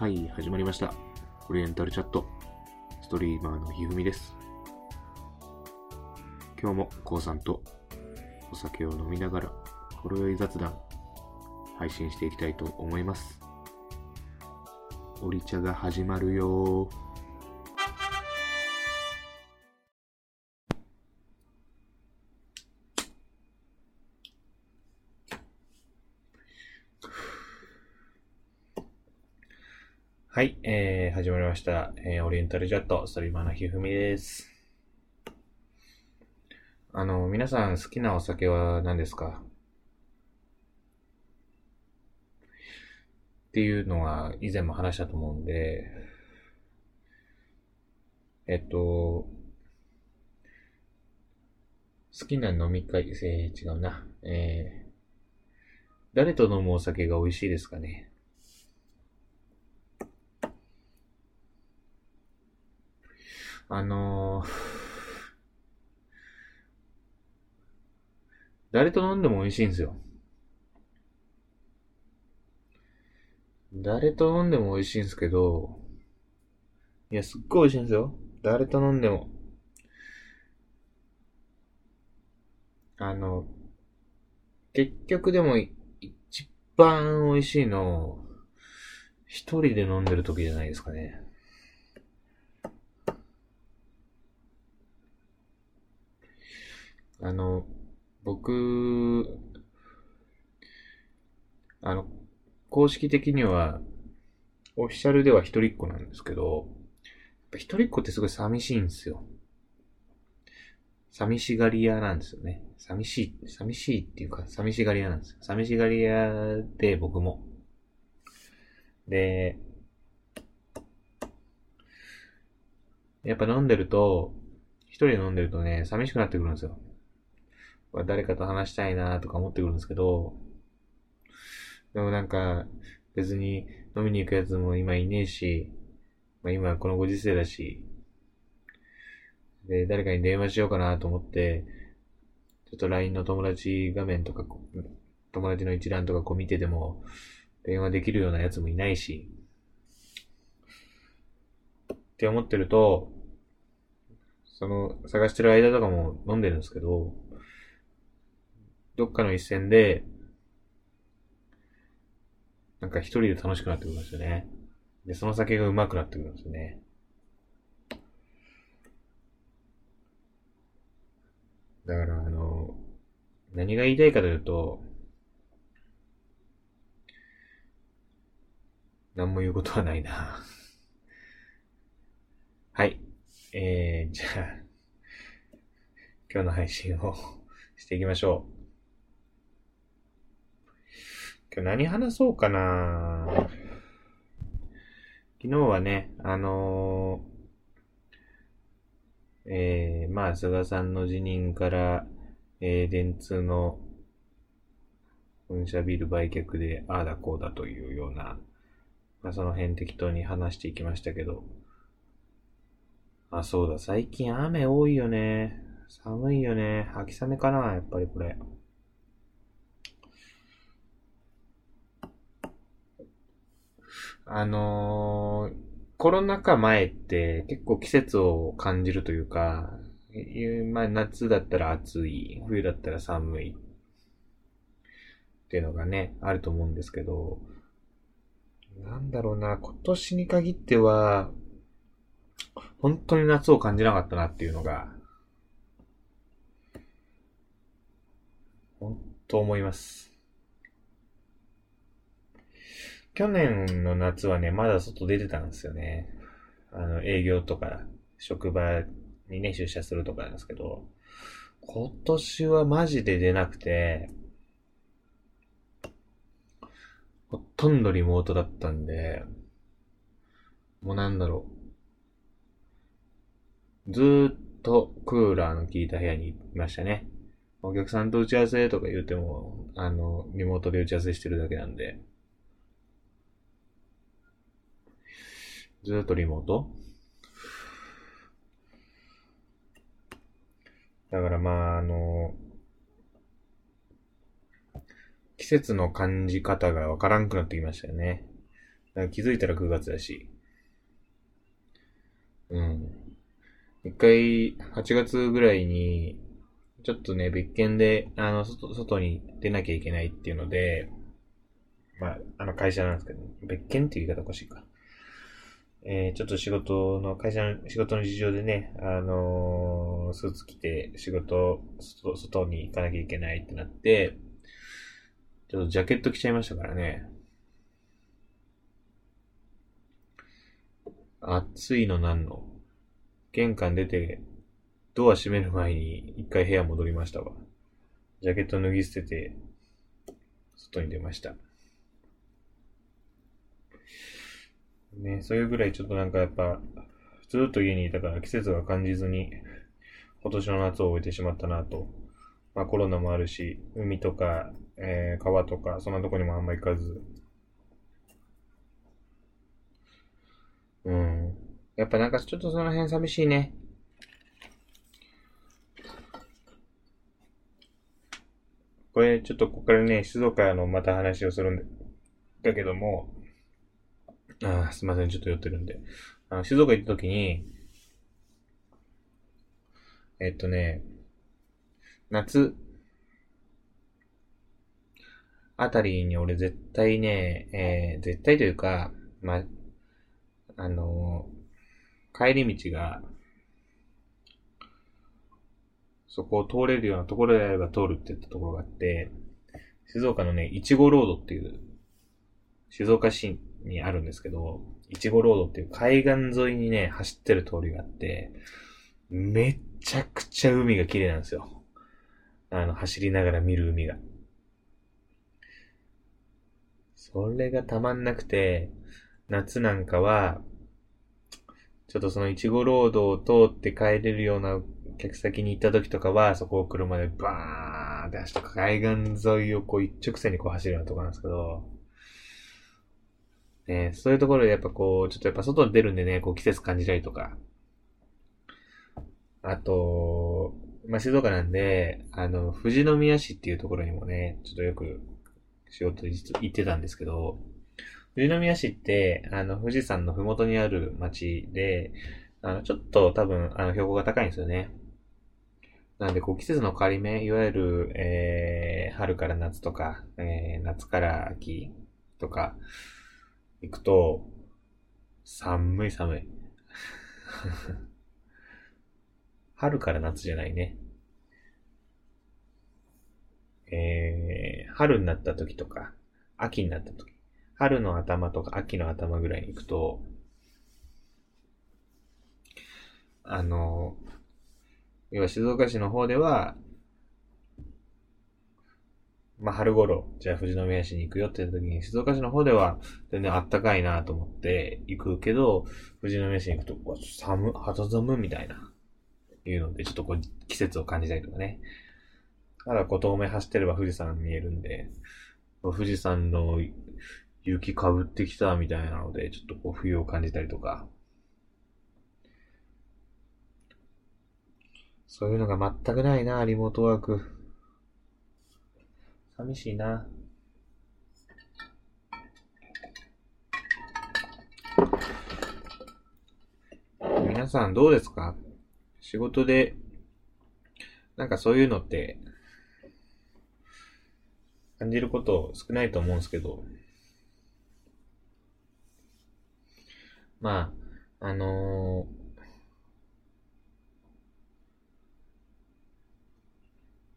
はい、始まりました。オリエンタルチャット。ストリーマーのひふみです。今日もこうさんとお酒を飲みながら、ほろ酔い雑談、配信していきたいと思います。オリ茶が始まるよー。はい、えー、始まりました。えー、オリエンタルジャット、ストリーマーのひふみです。あの、皆さん好きなお酒は何ですか？っていうのは以前も話したと思うんで、えっと、好きな飲み会、えー、違うな。えー、誰と飲むお酒が美味しいですかね？あのー、誰と飲んでも美味しいんですよ。誰と飲んでも美味しいんですけど、いや、すっごい美味しいんですよ。誰と飲んでも。あの、結局でも、一番美味しいの、一人で飲んでる時じゃないですかね。あの、僕、あの、公式的には、オフィシャルでは一人っ子なんですけど、一人っ子ってすごい寂しいんですよ。寂しがり屋なんですよね。寂しい、寂しいっていうか、寂しがり屋なんですよ。寂しがり屋で僕も。で、やっぱ飲んでると、一人で飲んでるとね、寂しくなってくるんですよ。は誰かと話したいなとか思ってくるんですけど、でもなんか、別に飲みに行くやつも今いねえし、まあ今このご時世だし、で、誰かに電話しようかなと思って、ちょっと LINE の友達画面とか、友達の一覧とかこう見てても、電話できるようなやつもいないし、って思ってると、その、探してる間とかも飲んでるんですけど、どっかの一戦で、なんか一人で楽しくなってくるんですよね。で、その酒が上手くなってくるんですよね。だから、あの、何が言いたいかというと、何も言うことはないな。はい。えー、じゃあ、今日の配信を していきましょう。今日何話そうかな昨日はね、あのー、えー、まあ、菅さんの辞任から、えー、電通の本社ビル売却で、ああだこうだというような、まあ、その辺適当に話していきましたけど、あ、そうだ、最近雨多いよね。寒いよね。秋雨かな、やっぱりこれ。あのー、コロナ禍前って結構季節を感じるというか、まあ夏だったら暑い、冬だったら寒いっていうのがね、あると思うんですけど、なんだろうな、今年に限っては、本当に夏を感じなかったなっていうのが、本当思います。去年の夏はね、まだ外出てたんですよね。あの、営業とか、職場にね、出社するとかなんですけど、今年はマジで出なくて、ほとんどリモートだったんで、もうなんだろう。ずーっとクーラーの効いた部屋にいましたね。お客さんと打ち合わせとか言うても、あの、リモートで打ち合わせしてるだけなんで、ずっとリモート？だからまあ、あの、季節の感じ方がわからんくなってきましたよね。なんか気づいたら9月だし。うん。一回、8月ぐらいに、ちょっとね、別件で、あの、外、外に出なきゃいけないっていうので、まあ、あの会社なんですけど、別件っていう言い方おかしいか。えー、ちょっと仕事の、会社の、仕事の事情でね、あのースーツ着て仕事、外、外に行かなきゃいけないってなって、ちょっとジャケット着ちゃいましたからね。暑いのなんの？玄関出て、ドア閉める前に一回部屋戻りましたわ。ジャケット脱ぎ捨てて、外に出ました。ね、そういうぐらいちょっとなんかやっぱ、ずっと家にいたから季節が感じずに、今年の夏を終えてしまったなと。まあコロナもあるし、海とか、えー川とか、そんなとこにもあんま行かず。うん。やっぱなんかちょっとその辺寂しいね。これちょっとここからね、静岡のまた話をするんだけども、あーすいません、ちょっと酔ってるんで。あの、静岡行った時に、えっとね、夏、あたりに俺絶対ね、えー絶対というか、ま、あのー帰り道が、そこを通れるようなところであれば通るって言ったところがあって、静岡のね、いちごロードっていう、静岡市にあるんですけど、いちごロードっていう海岸沿いにね、走ってる通りがあって、めちゃくちゃ海が綺麗なんですよ。あの、走りながら見る海が。それがたまんなくて、夏なんかは、ちょっとそのいちごロードを通って帰れるような客先に行った時とかは、そこを車でバーンって走って海岸沿いをこう一直線にこう走るようなとこなんですけど、ね、そういうところでやっぱこう、ちょっとやっぱ外に出るんでね、こう季節感じたりとか、あと、まあ、静岡なんで、あの、富士宮市っていうところにもね、ちょっとよく仕事行ってたんですけど、富士宮市って、あの、富士山のふもとにある町で、あの、ちょっと多分、あの、標高が高いんですよね。なんで、こう、季節の変わり目、いわゆる、えー、春から夏とか、えー、夏から秋とか、行くと、寒い寒い。春から夏じゃないね。えー、春になった時とか、秋になった時、春の頭とか秋の頭ぐらいに行くと、あの、要は静岡市の方では、まあ、春頃、じゃあ富士宮市に行くよって言った時に、静岡市の方では全然あったかいなと思って行くけど、富士宮市に行くと、寒、肌寒みたいな、いうので、ちょっとこう、季節を感じたりとかね。ただ、こう、遠目走ってれば富士山見えるんで、富士山の雪かぶってきたみたいなので、ちょっとこう、冬を感じたりとか。そういうのが全くないな、リモートワーク。寂しいな。皆さんどうですか？仕事で、なんかそういうのって、感じること少ないと思うんですけど、まあ、あの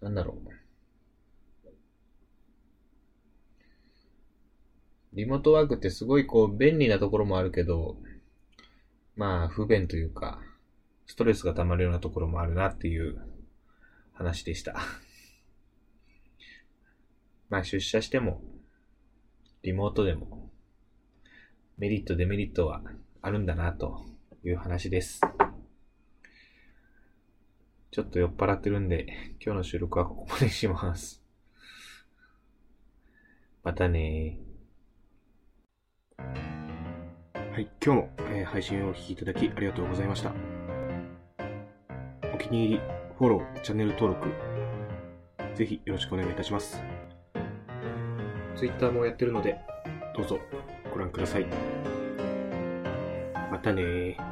ーなんだろう。リモートワークってすごいこう便利なところもあるけど、まあ不便というか、ストレスが溜まるようなところもあるなっていう話でした。まあ出社しても、リモートでも、メリットデメリットはあるんだなという話です。ちょっと酔っ払ってるんで、今日の収録はここまでします。またねはい、今日も、えー配信をお聴きいただきありがとうございました。お気に入り、フォロー、チャンネル登録、ぜひよろしくお願いいたします。Twitter もやってるので、どうぞご覧ください。またね。